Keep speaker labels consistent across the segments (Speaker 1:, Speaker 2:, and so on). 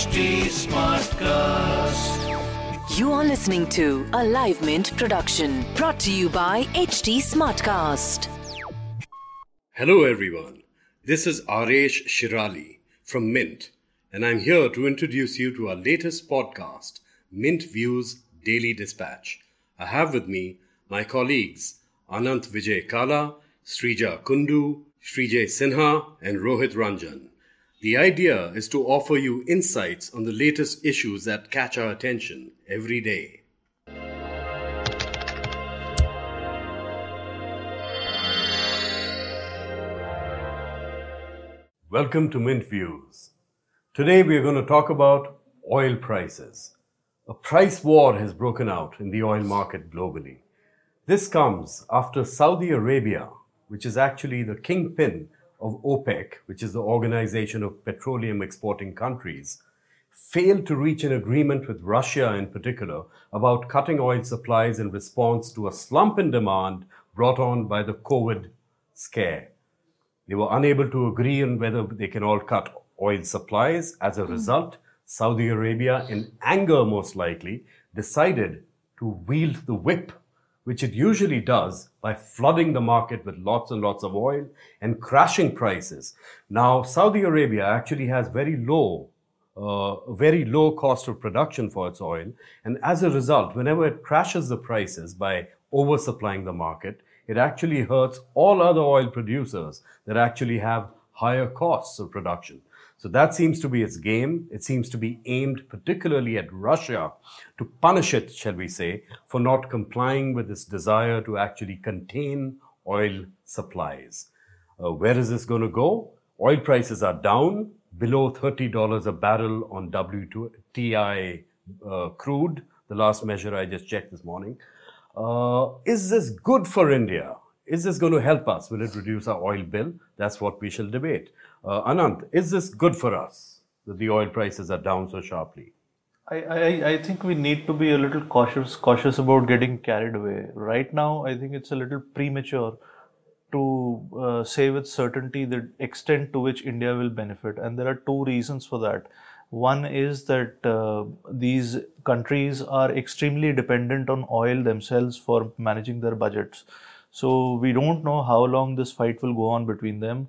Speaker 1: HT Smartcast.
Speaker 2: You are listening to a Live Mint production brought to you by HT Smartcast.
Speaker 3: Hello, everyone. This is Aresh Shirali from Mint, and I'm here to introduce you to our latest podcast, Mint Views Daily Dispatch. I have with me my colleagues Anant Vijay Kala, Srija Kundu, Srijay Sinha, and Rohit Ranjan. The idea is to offer you insights on the latest issues that catch our attention every day. Welcome to Mint Views. Today we are going to talk about oil prices. A price war has broken out in the oil market globally. This comes after Saudi Arabia, which is actually the kingpin of OPEC, which is the Organization of Petroleum Exporting Countries, failed to reach an agreement with Russia in particular about cutting oil supplies in response to a slump in demand brought on by the COVID scare. They were unable to agree on whether they can all cut oil supplies. As a result, Saudi Arabia, in anger most likely, decided to wield the whip, which it usually does by flooding the market with lots and lots of oil and crashing prices. Now, Saudi Arabia actually has very low uh, very low cost of production for its oil. And as a result, whenever it crashes the prices by oversupplying the market, it actually hurts all other oil producers that actually have higher costs of production. So that seems to be its game. It seems to be aimed particularly at Russia to punish it, shall we say, for not complying with its desire to actually contain oil supplies. Uh, where is this going to go? Oil prices are down below $30 a barrel on WTI uh, crude, the last measure I just checked this morning. Uh, is this good for India? Is this going to help us? Will it reduce our oil bill? That's what we shall debate. Uh, is this good for us that the oil prices are down so sharply?
Speaker 4: I, I, I think we need to be a little cautious cautious about getting carried away. Right now, I think it's a little premature to uh, say with certainty the extent to which India will benefit, and there are two reasons for that. One is that uh, these countries are extremely dependent on oil themselves for managing their budgets. So we don't know how long this fight will go on between them.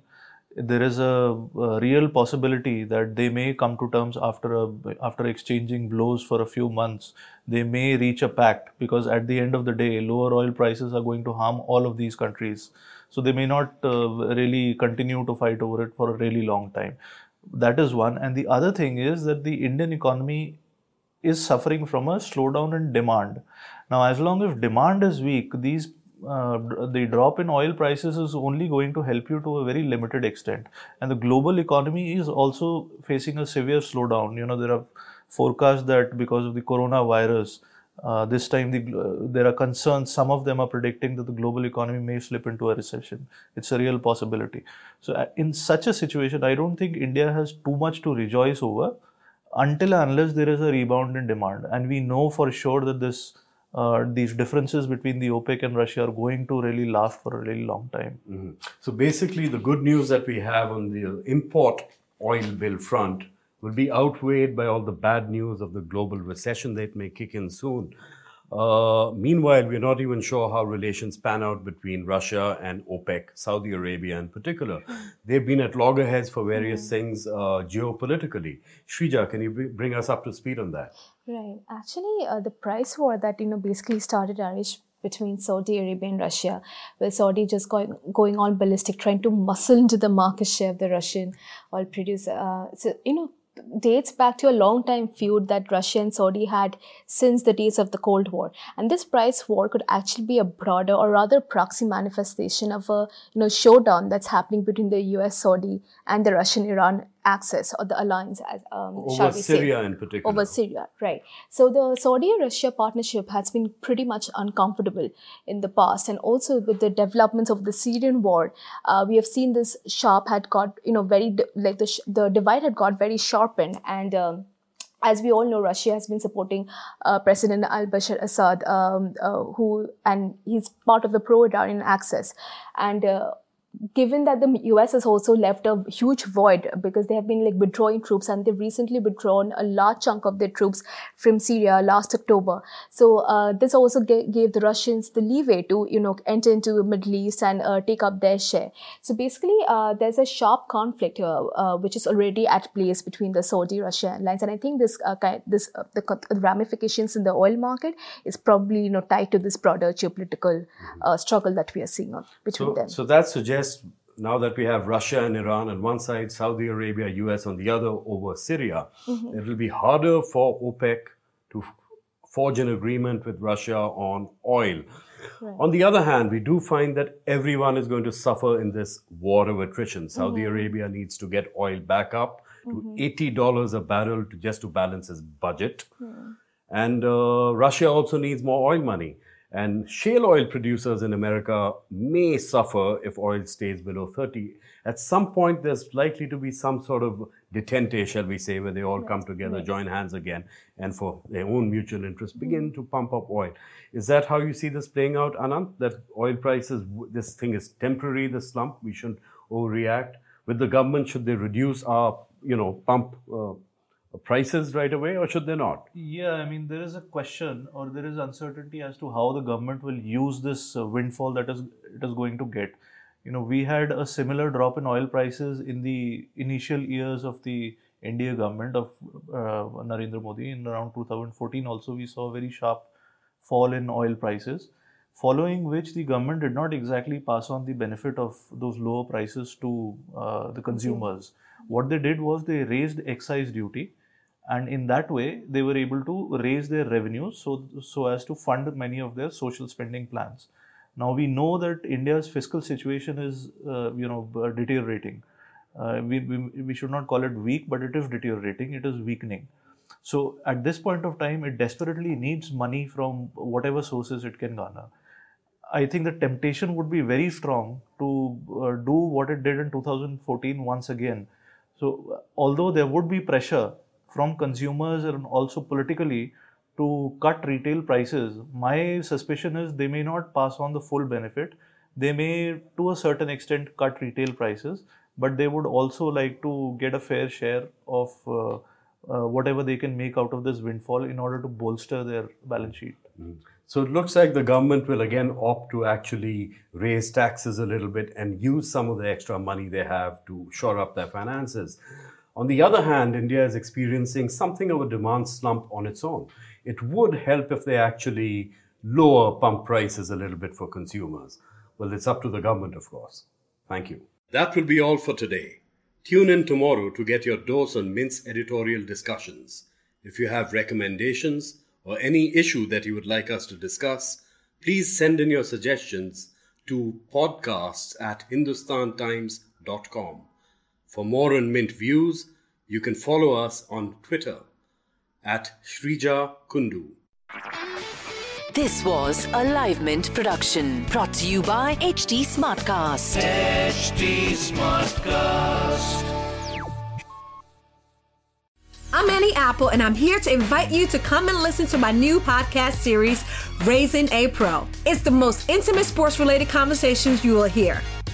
Speaker 4: There is a, a real possibility that they may come to terms after a, after exchanging blows for a few months. They may reach a pact because at the end of the day, lower oil prices are going to harm all of these countries. So they may not uh, really continue to fight over it for a really long time. That is one. And the other thing is that the Indian economy is suffering from a slowdown in demand. Now, as long as demand is weak, these uh, the drop in oil prices is only going to help you to a very limited extent. And the global economy is also facing a severe slowdown. You know, there are forecasts that because of the coronavirus, uh, this time the, uh, there are concerns. Some of them are predicting that the global economy may slip into a recession. It's a real possibility. So, uh, in such a situation, I don't think India has too much to rejoice over until unless there is a rebound in demand. And we know for sure that this uh, these differences between the OPEC and Russia are going to really last for a really long time.
Speaker 3: Mm-hmm. So basically, the good news that we have on the import oil bill front will be outweighed by all the bad news of the global recession that may kick in soon. Uh, meanwhile, we're not even sure how relations pan out between Russia and OPEC, Saudi Arabia in particular. They've been at loggerheads for various things uh, geopolitically. Shrija, can you bring us up to speed on that?
Speaker 5: Right. Actually, uh, the price war that you know basically started Arish between Saudi Arabia and Russia, where Saudi just going going all ballistic, trying to muscle into the market share of the Russian oil producer. Uh, so you know dates back to a long time feud that Russia and Saudi had since the days of the Cold War. And this price war could actually be a broader or rather proxy manifestation of a you know showdown that's happening between the US, Saudi, and the Russian Iran axis or the alliance as um,
Speaker 3: over Syria
Speaker 5: say,
Speaker 3: in particular.
Speaker 5: Over Syria, right. So the Saudi Russia partnership has been pretty much uncomfortable in the past. And also with the developments of the Syrian war, uh, we have seen this sharp had got, you know, very, like the, the divide had got very sharpened. And um, as we all know, Russia has been supporting uh, President al-Bashar Assad, um, uh, who and he's part of the pro-Iranian axis, and uh, given that the US has also left a huge void because they have been like withdrawing troops and they've recently withdrawn a large chunk of their troops from Syria last October. So uh, this also g- gave the Russians the leeway to you know enter into the Middle East and uh, take up their share. So basically, uh, there's a sharp conflict here uh, which is already at place between the Saudi-Russia lines, and I think this uh, kind this uh, the ramifications in the oil market is probably you know tied to this broader geopolitical struggle that we are seeing between
Speaker 3: so,
Speaker 5: them.
Speaker 3: So that suggests now that we have Russia and Iran on one side, Saudi Arabia, US on the other over Syria, mm-hmm. it will be harder for OPEC to forge an agreement with Russia on oil. Right. On the other hand, we do find that everyone is going to suffer in this war of attrition. Saudi mm-hmm. Arabia needs to get oil back up to mm-hmm. $80 a barrel to just to balance its budget. And uh, Russia also needs more oil money. And shale oil producers in America may suffer if oil stays below 30. At some point, there's likely to be some sort of detente, shall we say, where they all come together, join hands again, and for their own mutual interest, begin to pump up oil. Is that how you see this playing out, Anand? That oil prices, this thing is temporary, the slump, we shouldn't overreact? With the government, should they reduce our, you know, pump uh, prices right away or should they not?
Speaker 4: Yeah, I mean, there is a question or there is uncertainty as to how the government will use this uh, windfall that is it is going to get. You know, we had a similar drop in oil prices in the initial years of the NDA government of uh, Narendra Modi in around 2014. Also, we saw a very sharp fall in oil prices, following which the government did not exactly pass on the benefit of those lower prices to uh, the consumers. What they did was they raised excise duty and in that way they were able to raise their revenues so so as to fund many of their social spending plans. Now we know that india's fiscal situation is uh, you know uh, deteriorating. Uh, we, we, we should not call it weak but it is deteriorating. It is weakening. So at this point of time it desperately needs money from whatever sources it can garner. I think the temptation would be very strong to uh, do what it did in 2014 once again. So although there would be pressure from consumers and also politically to cut retail prices, my suspicion is they may not pass on the full benefit. They may, to a certain extent, cut retail prices, but they would also like to get a fair share of uh, uh, whatever they can make out of this windfall in order to bolster their balance sheet.
Speaker 3: Mm. So it looks like the government will again opt to actually raise taxes a little bit and use some of the extra money they have to shore up their finances. On the other hand, India is experiencing something of a demand slump on its own. It would help if they actually lower pump prices a little bit for consumers. Well, it's up to the government, of course. Thank you. That will be all for today. Tune in tomorrow to get your dose on Mint's editorial discussions. If you have recommendations or any issue that you would like us to discuss, please send in your suggestions to podcasts at hindustantimes.com. For more on Mint views, you can follow us on Twitter at Shrija Kundu.
Speaker 2: This was a Live Mint production brought to you by HT Smartcast.
Speaker 1: HT Smartcast.
Speaker 6: I'm Annie Apple, and I'm here to invite you to come and listen to my new podcast series, Raising a Pro. It's the most intimate sports related conversations you will hear.